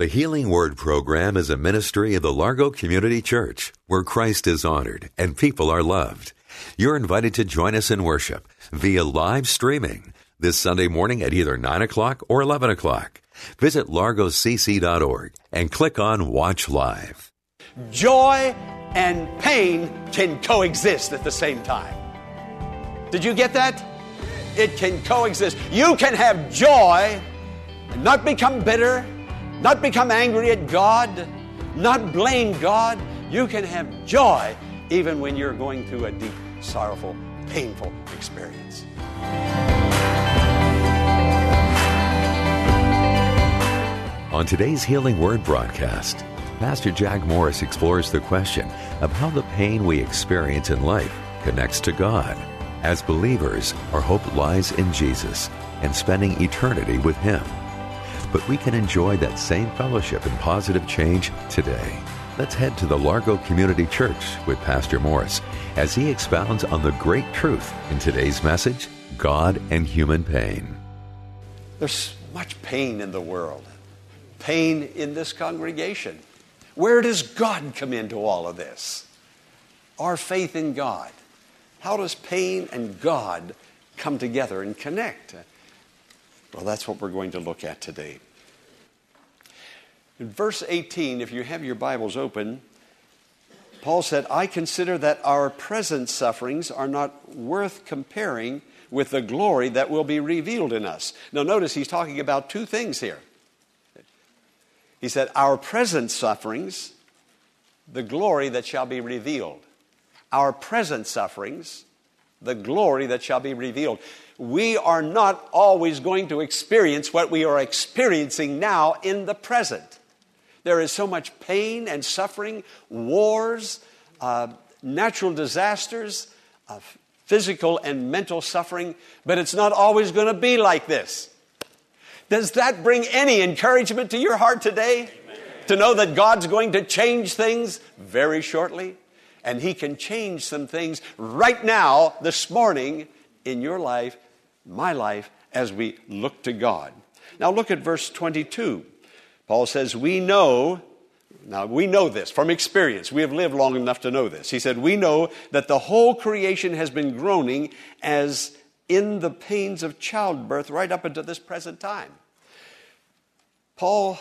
The Healing Word program is a ministry of the Largo Community Church where Christ is honored and people are loved. You're invited to join us in worship via live streaming this Sunday morning at either 9 o'clock or 11 o'clock. Visit largocc.org and click on Watch Live. Joy and pain can coexist at the same time. Did you get that? It can coexist. You can have joy and not become bitter not become angry at God, not blame God. You can have joy even when you're going through a deep, sorrowful, painful experience. On today's Healing Word broadcast, Pastor Jack Morris explores the question of how the pain we experience in life connects to God. As believers, our hope lies in Jesus and spending eternity with Him but we can enjoy that same fellowship and positive change today. Let's head to the Largo Community Church with Pastor Morris as he expounds on the great truth in today's message God and human pain. There's much pain in the world, pain in this congregation. Where does God come into all of this? Our faith in God. How does pain and God come together and connect? Well, that's what we're going to look at today. In verse 18, if you have your Bibles open, Paul said, I consider that our present sufferings are not worth comparing with the glory that will be revealed in us. Now, notice he's talking about two things here. He said, Our present sufferings, the glory that shall be revealed. Our present sufferings, the glory that shall be revealed we are not always going to experience what we are experiencing now in the present. There is so much pain and suffering, wars, uh, natural disasters, uh, physical and mental suffering, but it's not always going to be like this. Does that bring any encouragement to your heart today? Amen. To know that God's going to change things very shortly? And He can change some things right now, this morning, in your life my life as we look to God. Now look at verse 22. Paul says, We know, now we know this from experience. We have lived long enough to know this. He said, We know that the whole creation has been groaning as in the pains of childbirth right up until this present time. Paul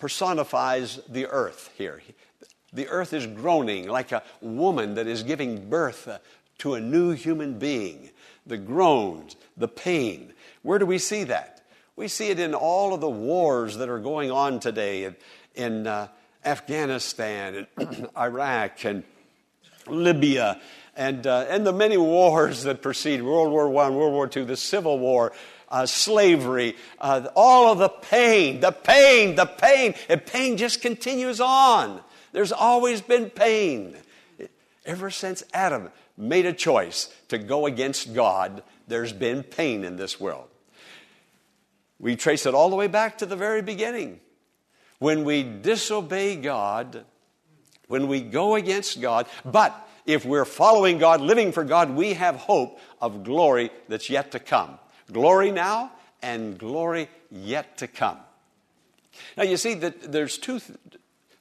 personifies the earth here. The earth is groaning like a woman that is giving birth to a new human being the groans, the pain. Where do we see that? We see it in all of the wars that are going on today in, in uh, Afghanistan and Iraq and Libya and, uh, and the many wars that precede World War I, World War II, the Civil War, uh, slavery, uh, all of the pain, the pain, the pain. And pain just continues on. There's always been pain. Ever since Adam made a choice to go against God, there's been pain in this world. We trace it all the way back to the very beginning. When we disobey God, when we go against God, but if we're following God, living for God, we have hope of glory that's yet to come. Glory now and glory yet to come. Now you see that there's two,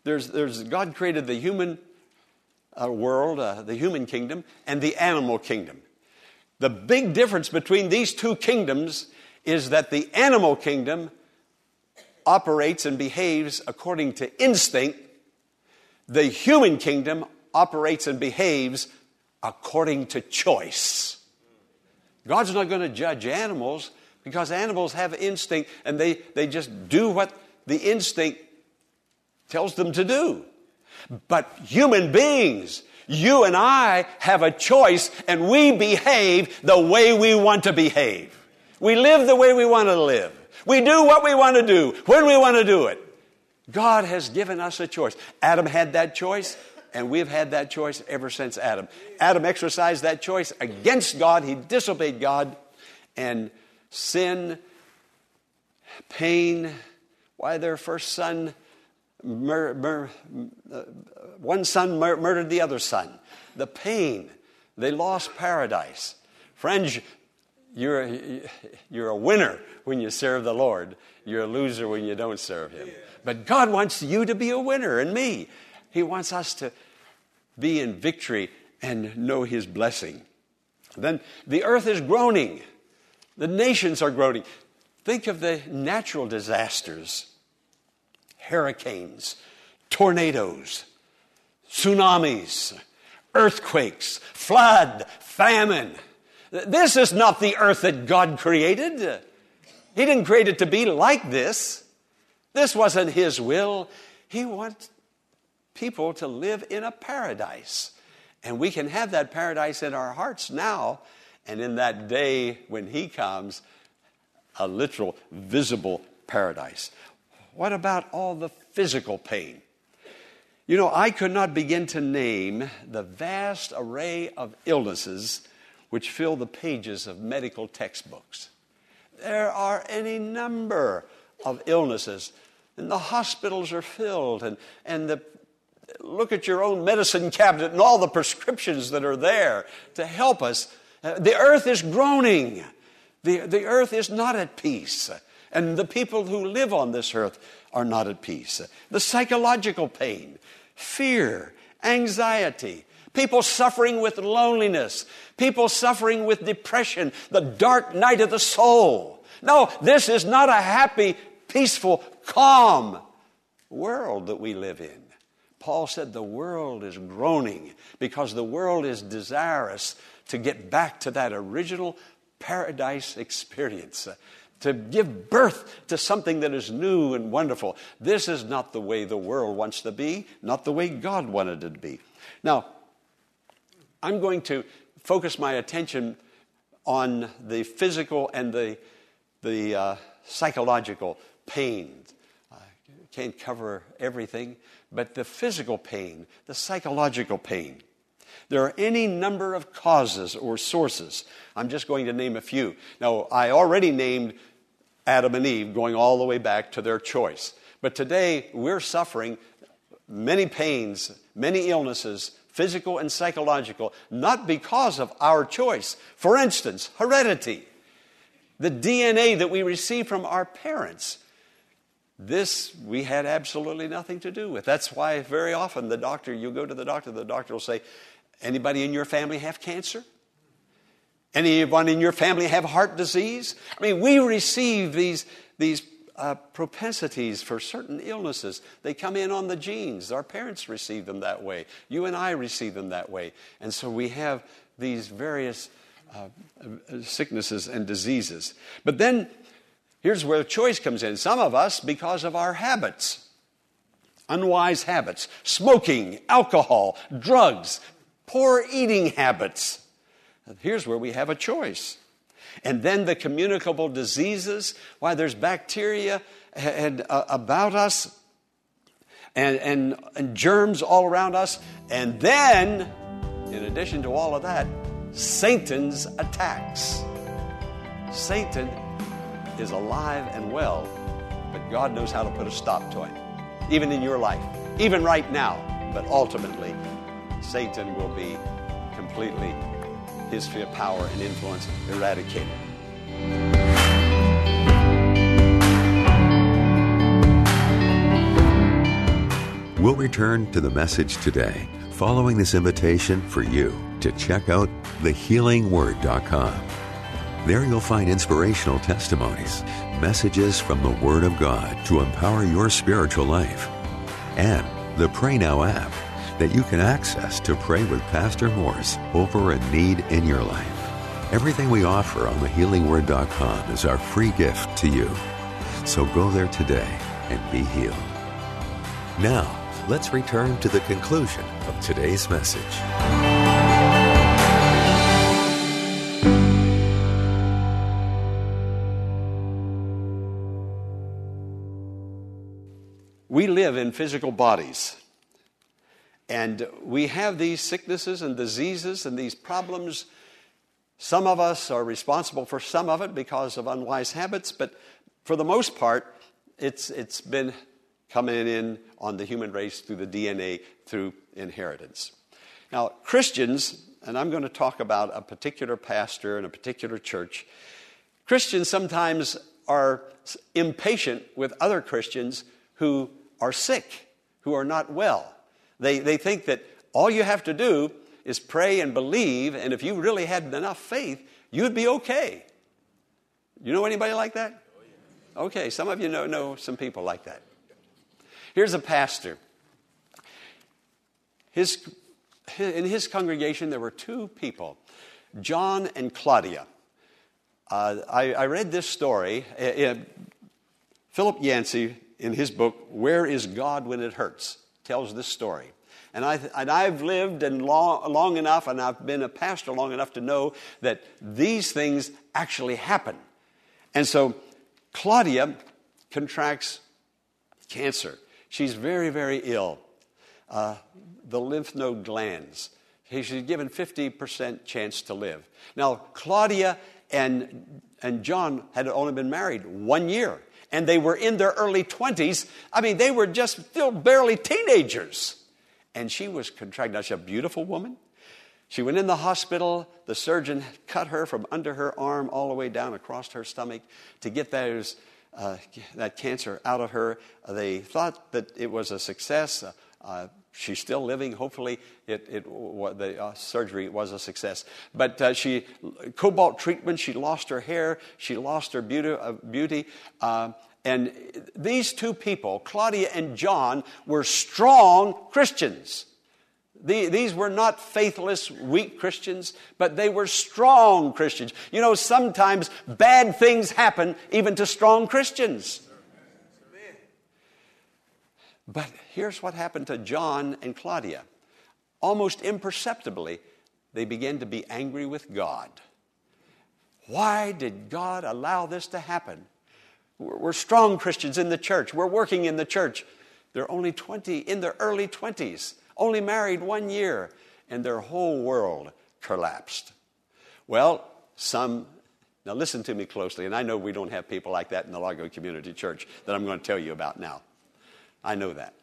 there's, there's God created the human uh, world, uh, the human kingdom, and the animal kingdom. The big difference between these two kingdoms is that the animal kingdom operates and behaves according to instinct, the human kingdom operates and behaves according to choice. God's not going to judge animals because animals have instinct and they, they just do what the instinct tells them to do. But human beings, you and I have a choice and we behave the way we want to behave. We live the way we want to live. We do what we want to do when we want to do it. God has given us a choice. Adam had that choice, and we've had that choice ever since Adam. Adam exercised that choice against God, he disobeyed God, and sin, pain, why their first son, mur- mur- uh, one son mur- murdered the other son. The pain, they lost paradise. Friends, you're, you're a winner when you serve the Lord. You're a loser when you don't serve Him. But God wants you to be a winner and me. He wants us to be in victory and know His blessing. Then the earth is groaning, the nations are groaning. Think of the natural disasters hurricanes, tornadoes, tsunamis, earthquakes, flood, famine. This is not the earth that God created. He didn't create it to be like this. This wasn't His will. He wants people to live in a paradise. And we can have that paradise in our hearts now. And in that day when He comes, a literal, visible paradise. What about all the physical pain? You know, I could not begin to name the vast array of illnesses which fill the pages of medical textbooks. There are any number of illnesses, and the hospitals are filled, and, and the, look at your own medicine cabinet and all the prescriptions that are there to help us. Uh, the earth is groaning. The, the earth is not at peace. And the people who live on this earth are not at peace. The psychological pain, fear, anxiety, people suffering with loneliness, people suffering with depression, the dark night of the soul. No, this is not a happy, peaceful, calm world that we live in. Paul said the world is groaning because the world is desirous to get back to that original paradise experience. To give birth to something that is new and wonderful. This is not the way the world wants to be, not the way God wanted it to be. Now, I'm going to focus my attention on the physical and the, the uh, psychological pain. I can't cover everything, but the physical pain, the psychological pain. There are any number of causes or sources. I'm just going to name a few. Now, I already named Adam and Eve going all the way back to their choice. But today, we're suffering many pains, many illnesses, physical and psychological, not because of our choice. For instance, heredity, the DNA that we receive from our parents. This we had absolutely nothing to do with. That's why very often the doctor, you go to the doctor, the doctor will say, Anybody in your family have cancer? Anyone in your family have heart disease? I mean, we receive these, these uh, propensities for certain illnesses. They come in on the genes. Our parents receive them that way. You and I receive them that way. And so we have these various uh, sicknesses and diseases. But then here's where choice comes in. Some of us, because of our habits, unwise habits, smoking, alcohol, drugs, poor eating habits. Here's where we have a choice. And then the communicable diseases, why there's bacteria and, uh, about us and, and, and germs all around us. And then, in addition to all of that, Satan's attacks. Satan is alive and well, but God knows how to put a stop to it, even in your life, even right now. But ultimately, Satan will be completely, his sphere of power and influence eradicated. We'll return to the message today following this invitation for you to check out thehealingword.com. There you'll find inspirational testimonies, messages from the Word of God to empower your spiritual life, and the Pray Now app that you can access to pray with Pastor Morris over a need in your life. Everything we offer on thehealingword.com is our free gift to you. So go there today and be healed. Now, let's return to the conclusion of today's message. we live in physical bodies. And we have these sicknesses and diseases and these problems. Some of us are responsible for some of it because of unwise habits, but for the most part, it's, it's been coming in on the human race through the DNA, through inheritance. Now, Christians, and I'm going to talk about a particular pastor and a particular church, Christians sometimes are impatient with other Christians who are sick, who are not well. They, they think that all you have to do is pray and believe, and if you really had enough faith, you'd be okay. You know anybody like that? Okay, some of you know, know some people like that. Here's a pastor. His, in his congregation, there were two people, John and Claudia. Uh, I, I, read this story. Uh, uh, Philip Yancey, in his book, Where is God When It Hurts, tells this story. And, I, and I've lived and long, long enough, and I've been a pastor long enough to know that these things actually happen. And so Claudia contracts cancer. She's very, very ill. Uh, the lymph node glands. She's given 50% chance to live. Now, Claudia and, and John had only been married one year, and they were in their early 20s. I mean, they were just still barely teenagers. And she was contracted. Now, she's a beautiful woman. She went in the hospital. The surgeon cut her from under her arm all the way down across her stomach to get those uh, that cancer out of her. They thought that it was a success. Uh, uh she's still living. Hopefully, it, it the uh, surgery was a success. But uh, she cobalt treatment. She lost her hair. She lost her beauty. beauty and these two people, Claudia and John, were strong Christians. these were not faithless, weak Christians, but they were strong Christians. You know, sometimes bad things happen even to strong Christians. But here's what happened to John and Claudia. Almost imperceptibly, they began to be angry with God. Why did God allow this to happen? We're strong Christians in the church. We're working in the church. They're only 20, in their early 20s, only married one year, and their whole world collapsed. Well, some, now listen to me closely, and I know we don't have people like that in the Largo Community Church that I'm going to tell you about now. I know that.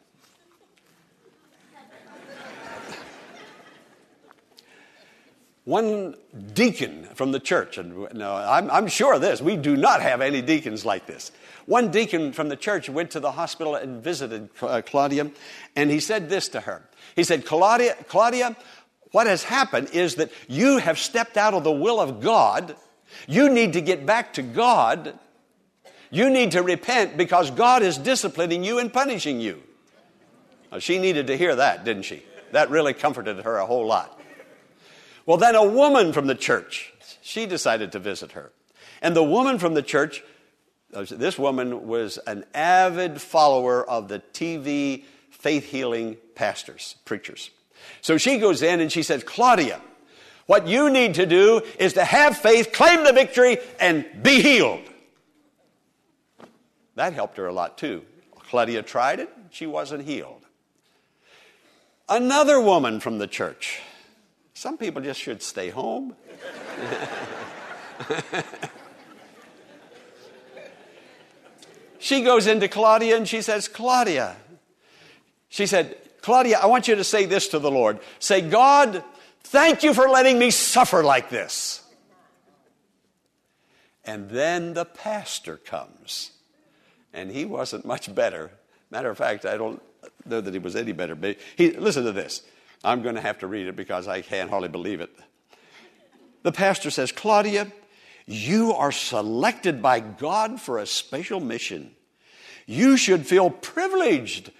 one deacon from the church, and no, I'm, I'm, sure of this, we do not have any deacons like this. One deacon from the church went to the hospital and visited uh, Claudia, and he said this to her. He said, Claudia, Claudia, what has happened is that you have stepped out of the will of God. You need to get back to God. You need to repent because God is disciplining you and punishing you. Now, she needed to hear that, didn't she? That really comforted her a whole lot. Well, then a woman from the church, she decided to visit her. And the woman from the church, this woman was an avid follower of the TV faith healing pastors, preachers. So she goes in and she says, Claudia, what you need to do is to have faith, claim the victory, and be healed. That helped her a lot too. Claudia tried it, she wasn't healed. Another woman from the church, some people just should stay home. she goes into Claudia and she says, Claudia, she said, Claudia, I want you to say this to the Lord. Say, God, thank you for letting me suffer like this. And then the pastor comes, and he wasn't much better. Matter of fact, I don't know that he was any better. But he, listen to this. I'm going to have to read it because I can't hardly believe it. The pastor says, Claudia, you are selected by God for a special mission. You should feel privileged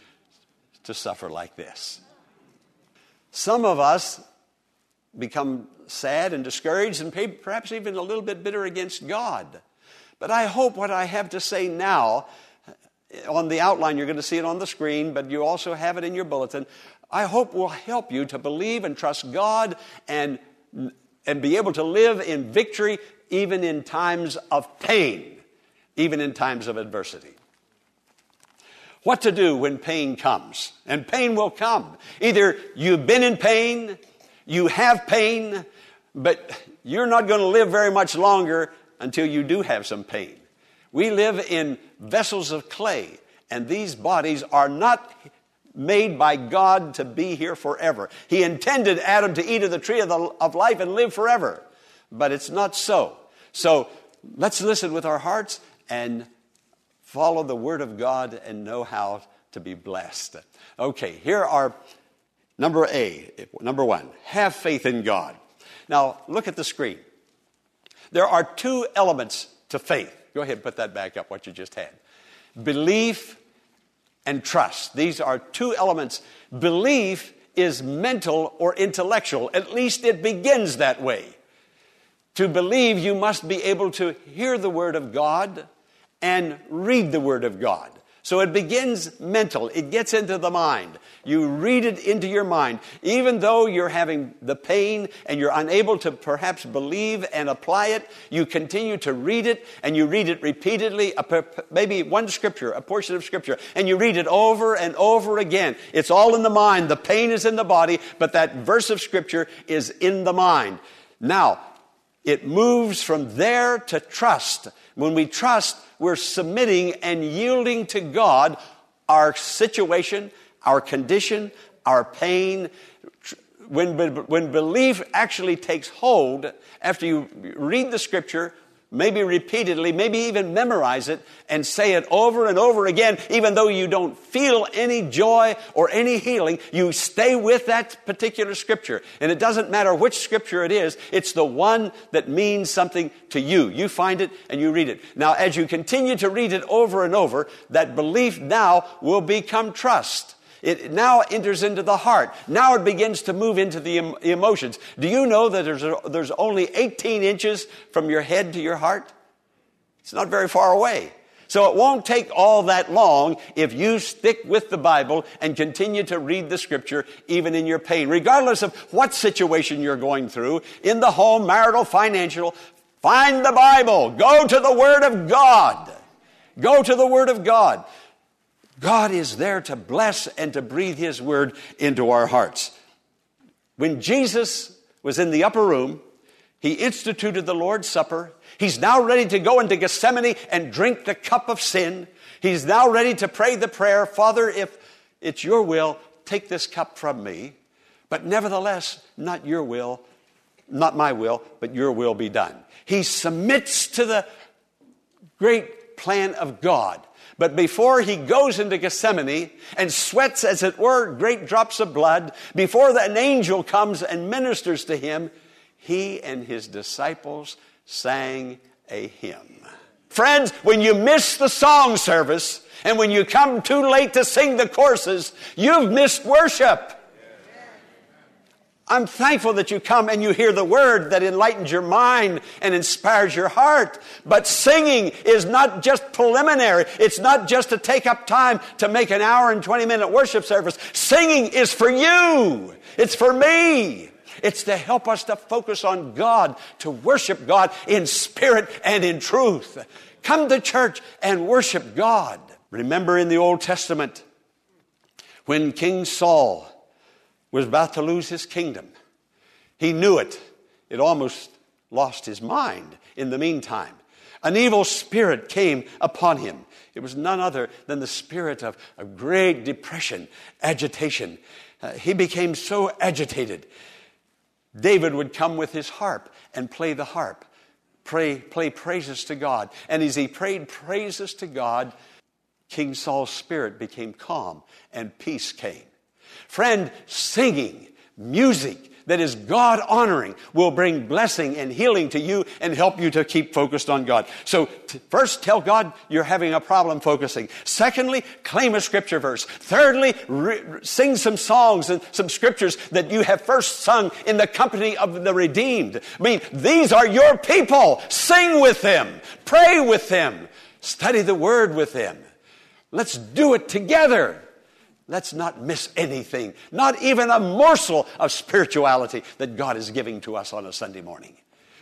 to suffer like this. Some of us become sad and discouraged and perhaps even a little bit bitter against God. But I hope what I have to say now on the outline, you're going to see it on the screen, but you also have it in your bulletin. I hope will help you to believe and trust God and, and be able to live in victory even in times of pain, even in times of adversity. what to do when pain comes. And pain will come. Either you've been in pain, you have pain, but you're not going to live very much longer until you do have some pain. We live in vessels of clay, and these bodies are not made by God to be here forever. He intended Adam to eat of the tree of, the, of life and live forever, but it's not so. So let's listen with our hearts and follow the Word of God and know how to be blessed. Okay, here are number A, number one, have faith in God. Now, look at the screen. There are two elements to faith. Go ahead and put that back up, what you just had. Belief and trust. These are two elements. Belief is mental or intellectual. At least it begins that way. To believe, you must be able to hear the Word of God and read the Word of God. So it begins mental, it gets into the mind. You read it into your mind. Even though you're having the pain and you're unable to perhaps believe and apply it, you continue to read it and you read it repeatedly, maybe one scripture, a portion of scripture, and you read it over and over again. It's all in the mind. The pain is in the body, but that verse of scripture is in the mind. Now, it moves from there to trust. When we trust, we're submitting and yielding to God our situation, our condition, our pain. When, when belief actually takes hold, after you read the scripture, maybe repeatedly, maybe even memorize it and say it over and over again, even though you don't feel any joy or any healing, you stay with that particular scripture. And it doesn't matter which scripture it is, it's the one that means something to you. You find it and you read it. Now, as you continue to read it over and over, that belief now will become trust. It now enters into the heart. Now it begins to move into the emotions. Do you know that there's, a, there's only 18 inches from your head to your heart? It's not very far away. So it won't take all that long if you stick with the Bible and continue to read the scripture even in your pain, regardless of what situation you're going through, in the home, marital, financial. Find the Bible. Go to the Word of God. Go to the Word of God. God is there to bless and to breathe His word into our hearts. When Jesus was in the upper room, He instituted the Lord's Supper. He's now ready to go into Gethsemane and drink the cup of sin. He's now ready to pray the prayer Father, if it's your will, take this cup from me. But nevertheless, not your will, not my will, but your will be done. He submits to the great plan of God. But before he goes into Gethsemane and sweats, as it were, great drops of blood, before that an angel comes and ministers to him, he and his disciples sang a hymn. Friends, when you miss the song service and when you come too late to sing the courses, you've missed worship. I'm thankful that you come and you hear the word that enlightens your mind and inspires your heart. But singing is not just preliminary. It's not just to take up time to make an hour and 20 minute worship service. Singing is for you. It's for me. It's to help us to focus on God, to worship God in spirit and in truth. Come to church and worship God. Remember in the Old Testament when King Saul was about to lose his kingdom. He knew it. It almost lost his mind in the meantime. An evil spirit came upon him. It was none other than the spirit of, a great depression, agitation. Uh, he became so agitated. David would come with his harp and play the harp, pray, play praises to God. And as he prayed praises to God, King Saul's spirit became calm and peace came. Friend, singing, music that is God honoring will bring blessing and healing to you and help you to keep focused on God. So, t- first, tell God you're having a problem focusing. Secondly, claim a scripture verse. Thirdly, re- sing some songs and some scriptures that you have first sung in the company of the redeemed. I mean, these are your people. Sing with them, pray with them, study the word with them. Let's do it together. Let's not miss anything, not even a morsel of spirituality that God is giving to us on a Sunday morning.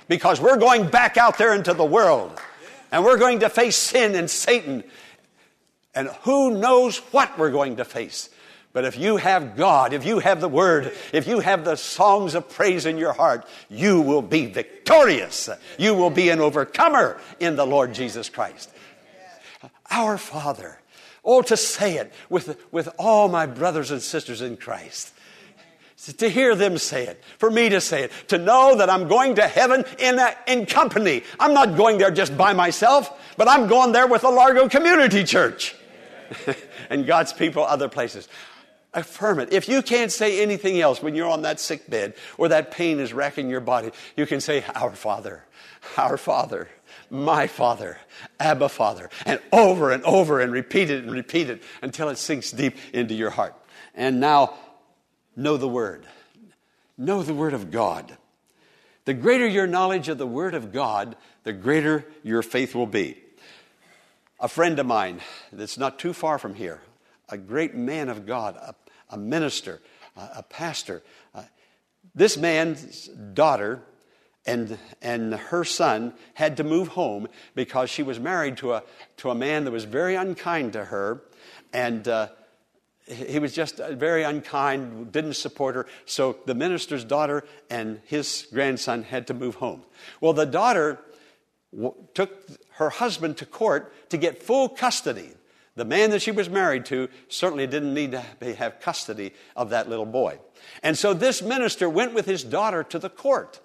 Because we're going back out there into the world and we're going to face sin and Satan And who knows what we're going to face. But if you have God, if you have the Word, if you have the songs of praise in your heart, you will be victorious. You will be an overcomer in the Lord Jesus Christ. Our Father. Oh, to say it with, with all my brothers and sisters in Christ. To hear them say it, for me to say it, to know that I'm going to heaven in, a, in company. I'm not going there just by myself, but I'm going there with the Largo Community Church and God's people other places. Affirm it. If you can't say anything else when you're on that sick bed or that pain is racking your body, you can say, Our Father, our Father, my Father, Abba Father, and over and over and repeat it and repeat it until it sinks deep into your heart. And now, know the Word. Know the Word of God. The greater your knowledge of the Word of God, the greater your faith will be. A friend of mine that's not too far from here, a great man of God, a, a minister, a, a pastor. Uh, this man's daughter and, and her son had to move home because she was married to a, to a man that was very unkind to her. And uh, he was just very unkind, didn't support her. So the minister's daughter and his grandson had to move home. Well, the daughter w- took her husband to court to get full custody. The man that she was married to certainly didn't need to have custody of that little boy. And so this minister went with his daughter to the court.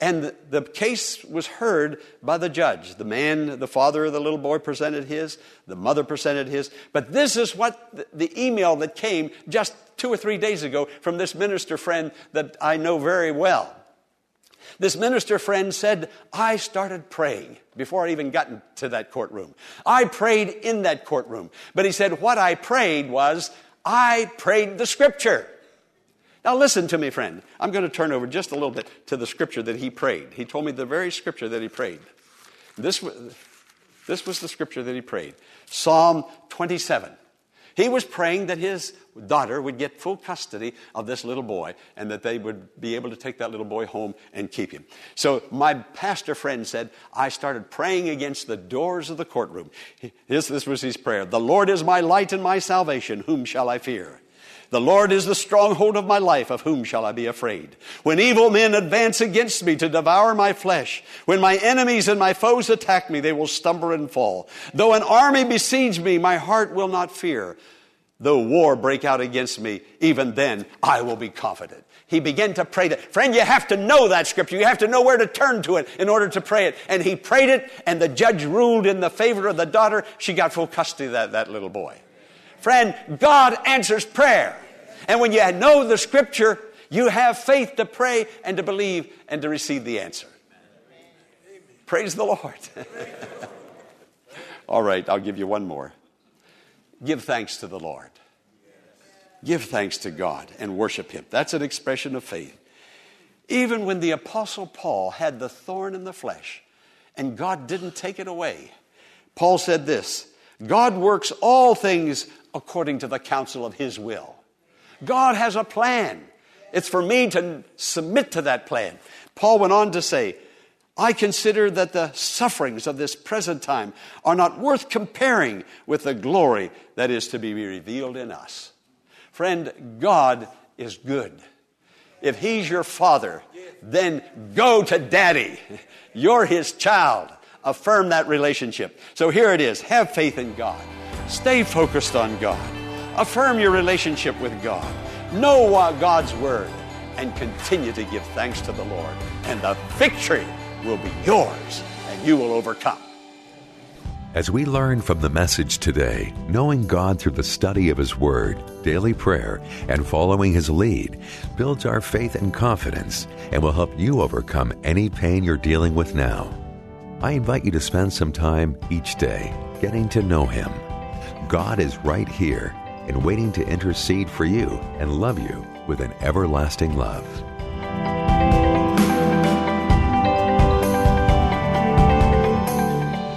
And the, case was heard by the judge. The man, the father of the little boy, presented his, the mother presented his. But this is what the email that came just two or three days ago from this minister friend that I know very well. This minister friend said, I started praying before I even got into that courtroom. I prayed in that courtroom. But he said, What I prayed was, I prayed the scripture. Now, listen to me, friend. I'm going to turn over just a little bit to the scripture that he prayed. He told me the very scripture that he prayed. This, this was the scripture that he prayed Psalm 27. He was praying that his daughter would get full custody of this little boy and that they would be able to take that little boy home and keep him. So my pastor friend said, I started praying against the doors of the courtroom. This was his prayer The Lord is my light and my salvation. Whom shall I fear? The Lord is the stronghold of my life. Of whom shall I be afraid? When evil men advance against me to devour my flesh, when my enemies and my foes attack me, they will stumble and fall. Though an army besiege me, my heart will not fear. Though war break out against me, even then I will be confident. He began to pray that. Friend, you have to know that scripture. You have to know where to turn to it in order to pray it. And he prayed it, and the judge ruled in the favor of the daughter. She got full custody of that, that little boy. Friend, God answers prayer. And when you know the scripture, you have faith to pray and to believe and to receive the answer. Praise the Lord. All right, I'll give you one more. Give thanks to the Lord. Give thanks to God and worship Him. That's an expression of faith. Even when the Apostle Paul had the thorn in the flesh and God didn't take it away, Paul said this God works all things according to the counsel of His will. God has a plan. It's for me to submit to that plan. Paul went on to say, I consider that the sufferings of this present time are not worth comparing with the glory that is to be revealed in us. Friend, God is good. If He's your father, then go to daddy. You're His child. Affirm that relationship. So here it is have faith in God, stay focused on God, affirm your relationship with God, know God's Word, and continue to give thanks to the Lord. And the victory will be yours and you will overcome. As we learn from the message today, knowing God through the study of His Word, daily prayer, and following His lead builds our faith and confidence and will help you overcome any pain you're dealing with now. I invite you to spend some time each day getting to know Him. God is right here and waiting to intercede for you and love you with an everlasting love.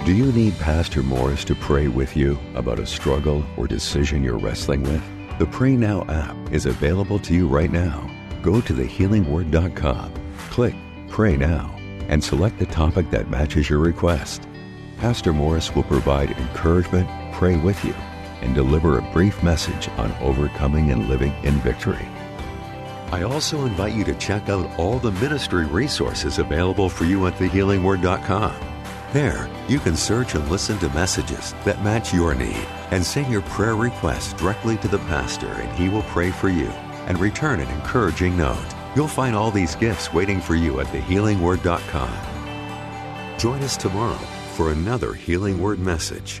Do you need Pastor Morris to pray with you about a struggle or decision you're wrestling with? The Pray Now app is available to you right now. Go to thehealingword.com, click Pray Now, and select the topic that matches your request. Pastor Morris will provide encouragement, pray with you, and deliver a brief message on overcoming and living in victory. I also invite you to check out all the ministry resources available for you at thehealingword.com. There, you can search and listen to messages that match your need and send your prayer requests directly to the pastor, and he will pray for you and return an encouraging note. You'll find all these gifts waiting for you at thehealingword.com. Join us tomorrow for another Healing Word message.